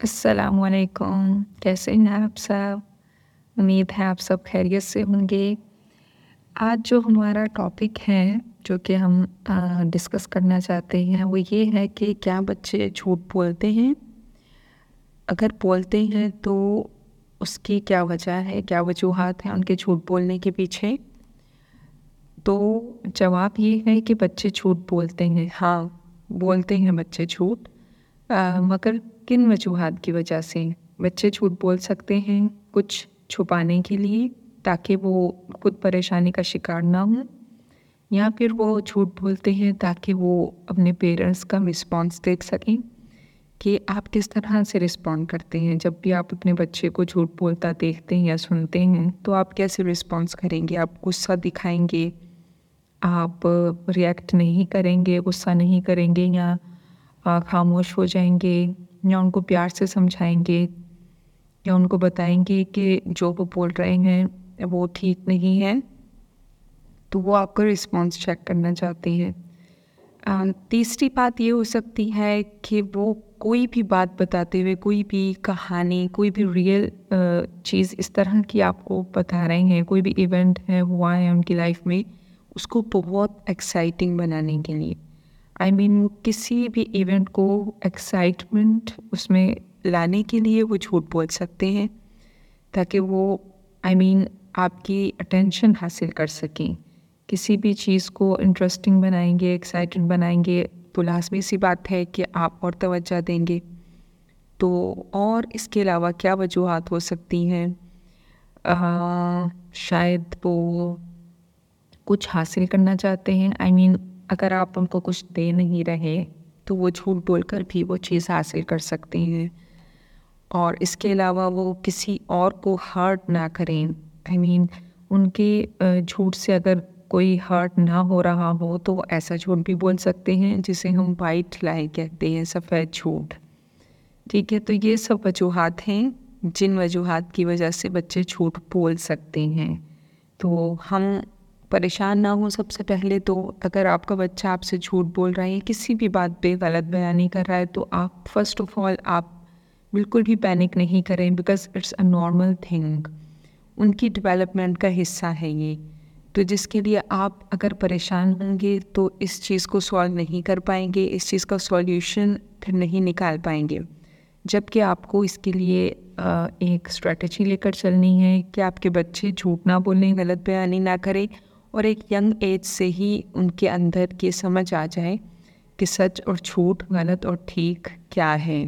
السلام علیکم، کیسے ہیں آپ سب؟ امید ہے آپ سب خیریت سے ہوں گے۔ آج جو ہمارا ٹاپک ہے، جو کہ ہم ڈسکس کرنا چاہتے ہیں، وہ یہ ہے کہ کیا بچے جھوٹ بولتے ہیں؟ اگر بولتے ہیں تو اس کی کیا وجہ ہے، کیا وجوہات ہیں ان کے جھوٹ بولنے کے پیچھے؟ تو جواب یہ ہے کہ بچے جھوٹ بولتے ہیں۔ ہاں بولتے ہیں بچے جھوٹ۔ مگر کن وجوہات کی وجہ سے بچے جھوٹ بول سکتے ہیں کچھ چھپانے کے لیے تاکہ وہ خود پریشانی کا شکار نہ ہوں؟ یا پھر وہ جھوٹ بولتے ہیں تاکہ وہ اپنے پیرنٹس کا رسپانس دیکھ سکیں؟ کہ آپ کس طرح سے رسپونڈ کرتے ہیں؟ جب بھی آپ اپنے بچے کو جھوٹ بولتا دیکھتے ہیں یا سنتے ہیں تو آپ کیسے رسپانس کریں گے؟ آپ غصہ دکھائیں گے؟ آپ ریئیکٹ نہیں کریں گے غصہ نہیں کریں گے یا خاموش ہو جائیں گے یا ان کو پیار سے سمجھائیں گے یا ان کو بتائیں گے کہ جو وہ بول رہے ہیں وہ ٹھیک نہیں ہے تو وہ آپ کا رسپانس چیک کرنا چاہتے ہیں۔ تیسری بات یہ ہو سکتی ہے کہ وہ کوئی بھی بات بتاتے ہوئے، کوئی بھی کہانی، کوئی بھی ریئل چیز اس طرح کی آپ کو بتا رہے ہیں، کوئی بھی ایونٹ ہے ہوا ہے ان کی لائف میں، اس کو بہت ایکسائٹنگ بنانے کے لیے۔ آئی مین کسی بھی ایونٹ کو ایکسائٹمنٹ اس میں لانے کے لیے وہ جھوٹ بول سکتے ہیں تاکہ وہ آئی مین آپ کی اٹینشن حاصل کر سکیں۔ کسی بھی چیز کو انٹرسٹنگ بنائیں گے ایکسائٹنگ بنائیں گے تو لازمی سی بات ہے کہ آپ اور توجہ دیں گے۔ تو اور اس کے علاوہ کیا وجوہات ہو سکتی ہیں؟ شاید وہ کچھ حاصل کرنا چاہتے ہیں۔ آئی مین اگر آپ ان کو کچھ دے نہیں رہے، تو وہ جھوٹ بول کر بھی وہ چیز حاصل کر سکتے ہیں۔ اور اس کے علاوہ وہ کسی اور کو ہرٹ نہ کریں۔ آئی مین ان کے جھوٹ سے اگر کوئی ہرٹ نہ ہو رہا ہو، تو وہ ایسا جھوٹ بھی بول سکتے ہیں جسے ہم وائٹ لائی کہتے ہیں، سفید جھوٹ۔ ٹھیک ہے، تو یہ سب وجوہات ہیں جن وجوہات کی وجہ سے بچے جھوٹ بول سکتے ہیں۔ تو ہم پریشان نہ ہوں سب سے پہلے تو اگر آپ کا بچہ آپ سے جھوٹ بول رہا ہے کسی بھی بات پہ غلط بیانی کر رہا ہے تو آپ فرسٹ آف آل آپ بالکل بھی پینک نہیں کریں because it's a normal thing ان کی ڈیولپمنٹ کا حصہ ہے یہ۔ تو جس کے لیے آپ اگر پریشان ہوں گے تو اس چیز کو سولو نہیں کر پائیں گے، اس چیز کا سولیوشن پھر نہیں نکال پائیں گے۔ جبکہ آپ کو اس کے لیے ایک اسٹریٹجی لے کر چلنی ہے کہ آپ کے بچے جھوٹ نہ بولیں، غلط بیانی نہ کریں۔ اور ایک ینگ ایج سے ہی ان کے اندر یہ سمجھ آ جائے کہ سچ اور جھوٹ غلط اور ٹھیک کیا ہے۔